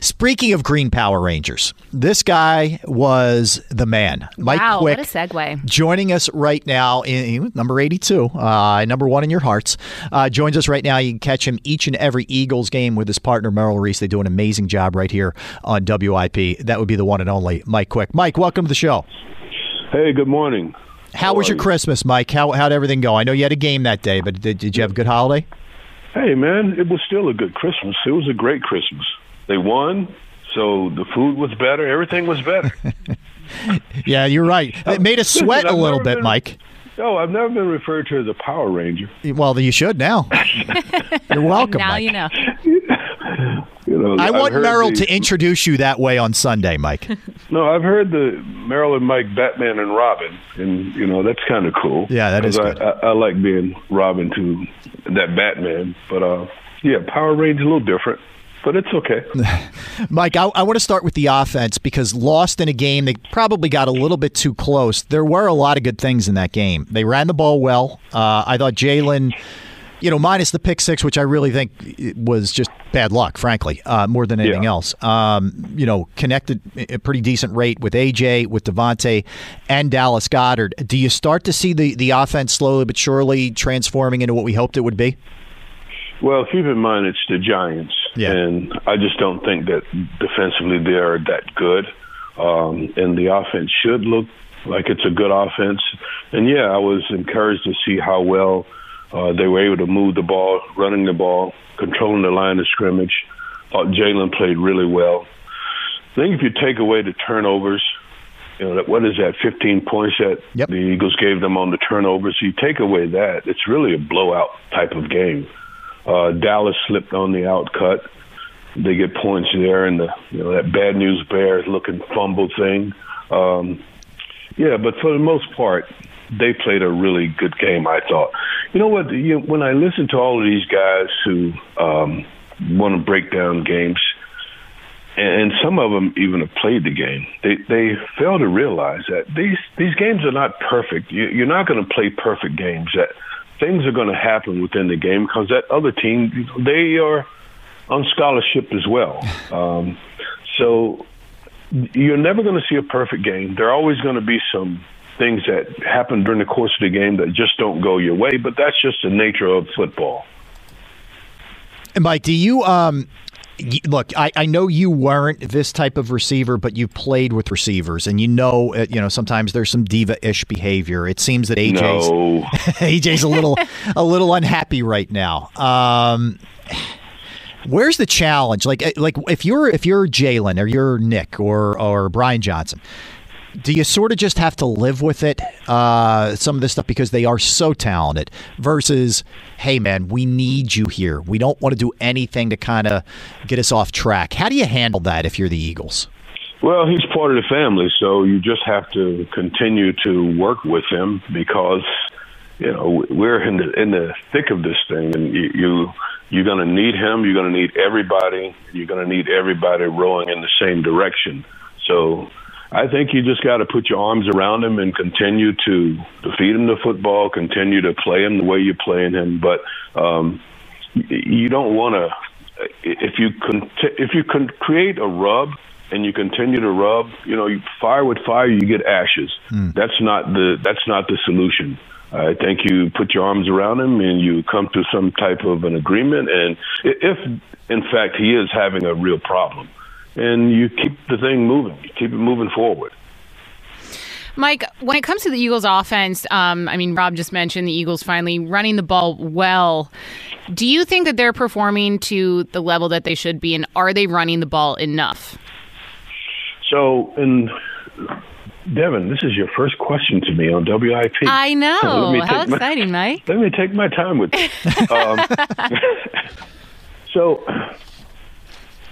Speaking of Green Power Rangers, this guy was the man. Mike wow, Quick what a segue. joining us right now in, in number 82, uh, number one in your hearts. Uh, joins us right now. You can catch him each and every Eagles game with his partner, Merrill Reese. They do an amazing job right here on WIP. That would be the one and only Mike Quick. Mike, welcome to the show. Hey, good morning. How was your you? Christmas, Mike? How, how'd everything go? I know you had a game that day, but did, did you have a good holiday? Hey, man, it was still a good Christmas. It was a great Christmas. They won, so the food was better. Everything was better. Yeah, you're right. It made us sweat a I've little bit, been- Mike. oh, I've never been referred to as a Power Ranger. Well, you should now. You're welcome. now Mike. you know. You know, I I've want Merrill the- to introduce you that way on Sunday, Mike. No, I've heard the Merrill and Mike Batman and Robin, and you know that's kind of cool. Yeah, that is. good. I, I, I like being Robin to that Batman, but uh, yeah, Power Ranger a little different, but it's okay. Mike, I, I want to start with the offense because lost in a game, they probably got a little bit too close. There were a lot of good things in that game. They ran the ball well. Uh, I thought Jalen, you know, minus the pick six, which I really think was just bad luck, frankly, uh, more than anything Yeah. else. Um, you know, connected a pretty decent rate with AJ, with DeVonta, and Dallas Goedert. Do you start to see the, the offense slowly but surely transforming into what we hoped it would be? Well, keep in mind it's the Giants, Yeah. and I just don't think that defensively they are that good. Um, and the offense should look like it's a good offense. And yeah, I was encouraged to see how well uh, they were able to move the ball, running the ball, controlling the line of scrimmage. Thought Jalen played really well. I think if you take away the turnovers, you know, what is that, 15 points that Yep. the Eagles gave them on the turnovers, you take away that, it's really a blowout type of game. Uh, Dallas slipped on the outcut. They get points there, and the you know that bad news bears looking fumble thing. Um, yeah, but for the most part, they played a really good game. I thought. You know what? You, when I listen to all of these guys who um, want to break down games, and some of them even have played the game. They they fail to realize that these these games are not perfect. You, you're not going to play perfect games. That things are going to happen within the game because that other team they are on scholarship as well. Um, so you're never going to see a perfect game. There are always going to be some things that happen during the course of the game that just don't go your way. But that's just the nature of football. And Mike, do you um look? I, I know you weren't this type of receiver, but you've played with receivers, and you know uh, you know sometimes there's some diva-ish behavior. It seems that AJ's No. AJ's a little a little unhappy right now. Um, where's the challenge? Like uh, like if you're if you're Jalen or you're Nick or or Brian Johnson. Do you sort of just have to live with it, uh, some of this stuff, because they are so talented, versus, hey, man, we need you here. We don't want to do anything to kind of get us off track. How do you handle that if you're the Eagles? Well, he's part of the family, so you just have to continue to work with him because you know we're in the in the thick of this thing, and you, you you're going to need him. You're going to need everybody. You're going to need everybody rowing in the same direction. So. I think you just got to put your arms around him and continue to, to feed him the football, continue to play him the way you're playing him. But um, y- you don't want to if you can if you can create a rub and you continue to rub, you know, you fire with fire, you get ashes. That's not the that's not the solution. I think you put your arms around him and you come to some type of an agreement. And if, in fact, he is having a real problem, and you keep the thing moving, you keep it moving forward. Mike, when it comes to the Eagles' offense, um, I mean, Rob just mentioned the Eagles finally running the ball well. Do you think that they're performing to the level that they should be, and are they running the ball enough? So, and Devan, this is your first question to me on WIP. I know. Me How take my- exciting, Mike. Let me take my time with this. um, So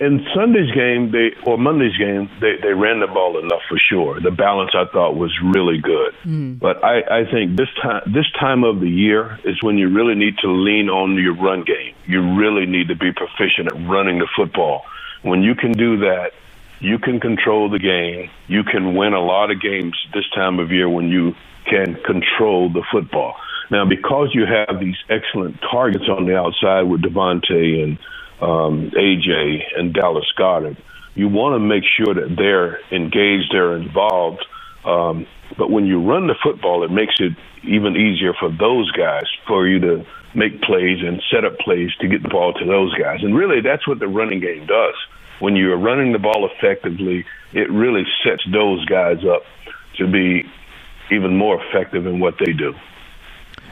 in Sunday's game, they or Monday's game, they they ran the ball enough for sure. The balance I thought was really good, mm. but I I think this time this time of the year is when you really need to lean on your run game. You really need to be proficient at running the football. When you can do that, you can control the game. You can win a lot of games this time of year when you can control the football. Now, because you have these excellent targets on the outside with DeVonta and um, AJ and Dallas Goedert. You want to make sure that they're engaged, they're involved. Um, but when you run the football, it makes it even easier for those guys for you to make plays and set up plays to get the ball to those guys. And really, that's what the running game does. When you're running the ball effectively, it really sets those guys up to be even more effective in what they do.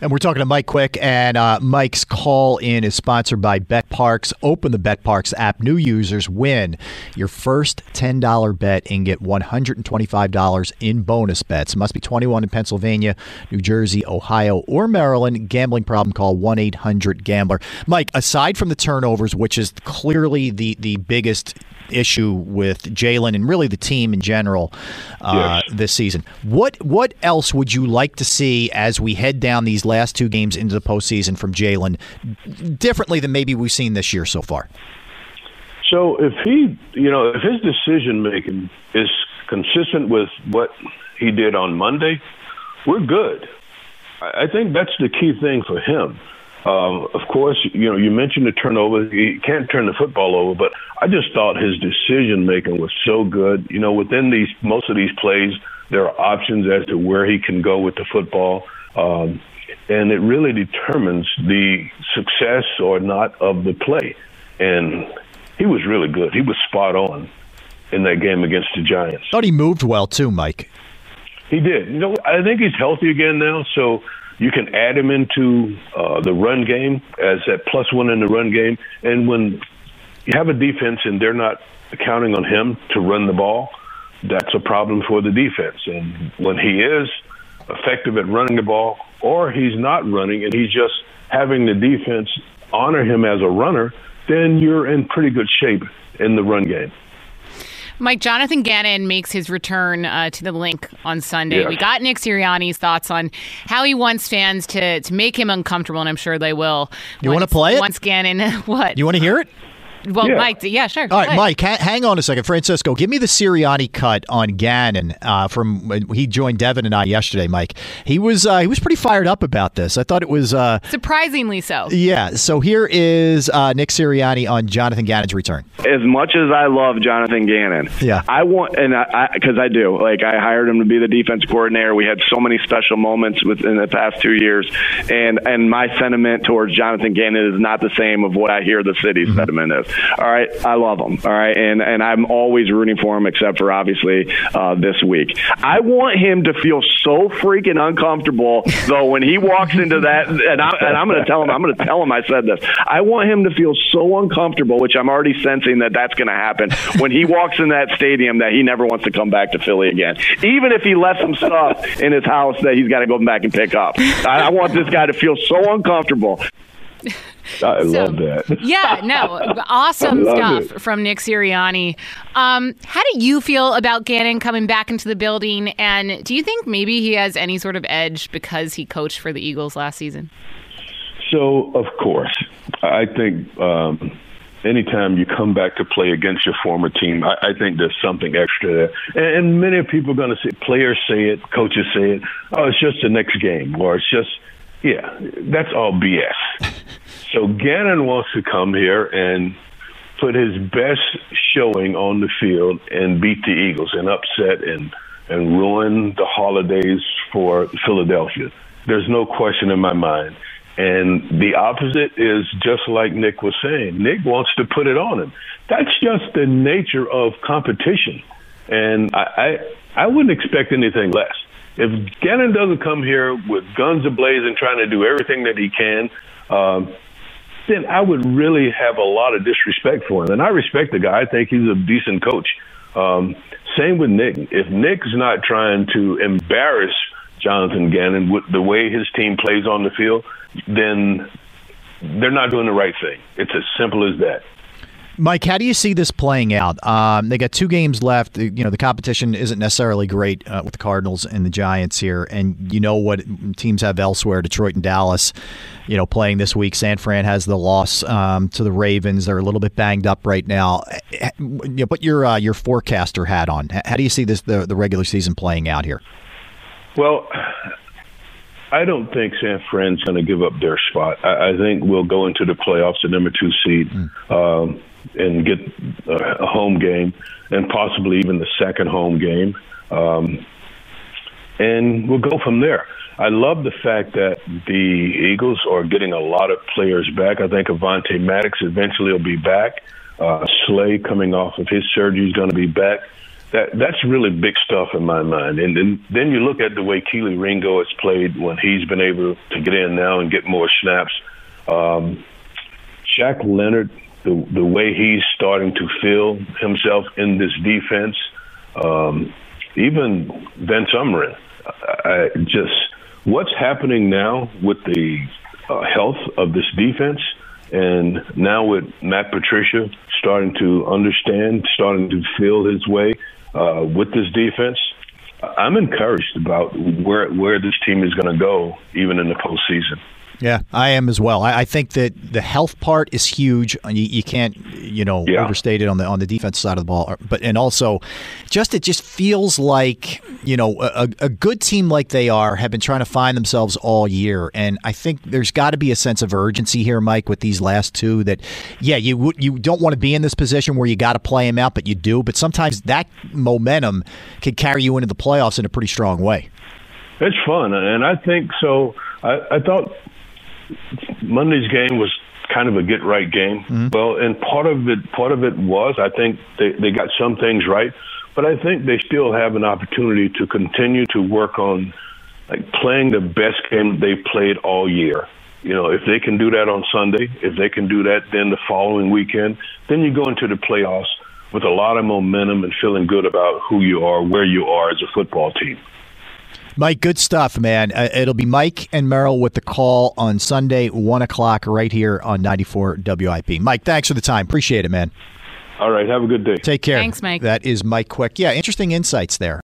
And we're talking to Mike Quick, and uh, Mike's call in is sponsored by BetParx. Open the BetParx app. New users win your first $10 bet and get $125 in bonus bets. Must be 21 in Pennsylvania, New Jersey, Ohio, or Maryland. Gambling problem, call 1 800 Gambler. Mike, aside from the turnovers, which is clearly the, the biggest issue with Jalen and really the team in general uh, yes. this season. What what else would you like to see as we head down these last two games into the postseason from Jalen, differently than maybe we've seen this year so far? So if he, you know, if his decision making is consistent with what he did on Monday, we're good. I think that's the key thing for him. Um, of course, you know, you mentioned the turnover. He can't turn the football over, but I just thought his decision making was so good. You know, within these most of these plays, there are options as to where he can go with the football, um, and it really determines the success or not of the play. And he was really good. He was spot on in that game against the Giants. Thought he moved well too, Mike. He did. You know, I think he's healthy again now, so you can add him into uh, the run game as that plus one in the run game. And when you have a defense and they're not counting on him to run the ball, that's a problem for the defense. And when he is effective at running the ball, or he's not running and he's just having the defense honor him as a runner, then you're in pretty good shape in the run game. Mike Jonathan Gannon makes his return uh, to the Linc on Sunday. We got Nick Sirianni's thoughts on how he wants fans to to make him uncomfortable, and I'm sure they will. You want to play it? Once Gannon, what? You want to hear it? Well, yeah. Mike, yeah, sure. All right, Mike, ha- hang on a second. Francisco, give me the Sirianni cut on Gannon uh, from when he joined Devan and I yesterday. Mike, he was uh, he was pretty fired up about this. I thought it was uh, surprisingly so. Yeah. So here is uh, Nick Sirianni on Jonathan Gannon's return. As much as I love Jonathan Gannon, yeah, I want and I because I, I, do like I hired him to be the defense coordinator. We had so many special moments within the past two years, and and my sentiment towards Jonathan Gannon is not the same of what I hear the city's mm-hmm. sentiment is. All right, I love him. All right, and and I'm always rooting for him, except for obviously uh, this week. I want him to feel so freaking uncomfortable though when he walks into that, and, I, and I'm going to tell him. I'm going to tell him I said this. I want him to feel so uncomfortable, which I'm already sensing that that's going to happen when he walks in that stadium that he never wants to come back to Philly again, even if he left some stuff in his house that he's got to go back and pick up. I, I want this guy to feel so uncomfortable. I so, love that. yeah, no, awesome stuff it. from Nick Sirianni. Um, how do you feel about Gannon coming back into the building? And do you think maybe he has any sort of edge because he coached for the Eagles last season? So, of course, I think um, anytime you come back to play against your former team, I, I think there's something extra there. And, and many people are going to say, players say it, coaches say it, oh, it's just the next game, or it's just, yeah, that's all BS. So Gannon wants to come here and put his best showing on the field and beat the Eagles and upset and and ruin the holidays for Philadelphia. There's no question in my mind. And the opposite is just like Nick was saying. Nick wants to put it on him. That's just the nature of competition. And I, I, I wouldn't expect anything less. If Gannon doesn't come here with guns ablaze and trying to do everything that he can, um, then I would really have a lot of disrespect for him. And I respect the guy. I think he's a decent coach. Um, same with Nick. If Nick's not trying to embarrass Jonathan Gannon with the way his team plays on the field, then they're not doing the right thing. It's as simple as that. Mike, how do you see this playing out? Um, they got two games left. You know, the competition isn't necessarily great uh, with the Cardinals and the Giants here, and you know what teams have elsewhere: Detroit and Dallas. You know, playing this week. San Fran has the loss um, to the Ravens. They're a little bit banged up right now. You know, put your uh, your forecaster hat on. How do you see this the, the regular season playing out here? Well, I don't think San Fran's going to give up their spot. I, I think we'll go into the playoffs, the number two seed. Mm. Um, and get a home game and possibly even the second home game. Um, and we'll go from there. I love the fact that the Eagles are getting a lot of players back. I think Avonte Maddox eventually will be back. Uh, Slay coming off of his surgery is going to be back. That that's really big stuff in my mind. And then then you look at the way Kelee Ringo has played when he's been able to get in now and get more snaps. Um, Shaq Leonard the the way he's starting to feel himself in this defense. Um, even Vince Umrin, I, just what's happening now with the uh, health of this defense, and now with Matt Patricia starting to understand, starting to feel his way uh, with this defense. I'm encouraged about where where this team is going to go, even in the postseason. Yeah, I am as well. I, I, think that the health part is huge. You, you can't, you know, yeah. overstate it on the on the defense side of the ball. Uh, but and also, just it just feels like you know a, a good team like they are have been trying to find themselves all year, and I think there's got to be a sense of urgency here, Mike, with these last two. That yeah, you you don't want to be in this position where you got to play them out, but you do. But sometimes that momentum can carry you into the playoffs in a pretty strong way. It's fun, and I think so. I, I thought Monday's game was kind of a get right game. Mm-hmm. Well, and part of it part of it was I think they they got some things right, but I think they still have an opportunity to continue to work on like playing the best game they played all year. You know, if they can do that on Sunday, if they can do that then the following weekend, then you go into the playoffs with a lot of momentum and feeling good about who you are, where you are as a football team. Mike, good stuff, man. Uh, it'll be Mike and Merrill with the call on Sunday, 1 o'clock, right here on 94 WIP. Mike, thanks for the time. Appreciate it, man. All right. Have a good day. Take care. Thanks, Mike. That is Mike Quick. Yeah, interesting insights there.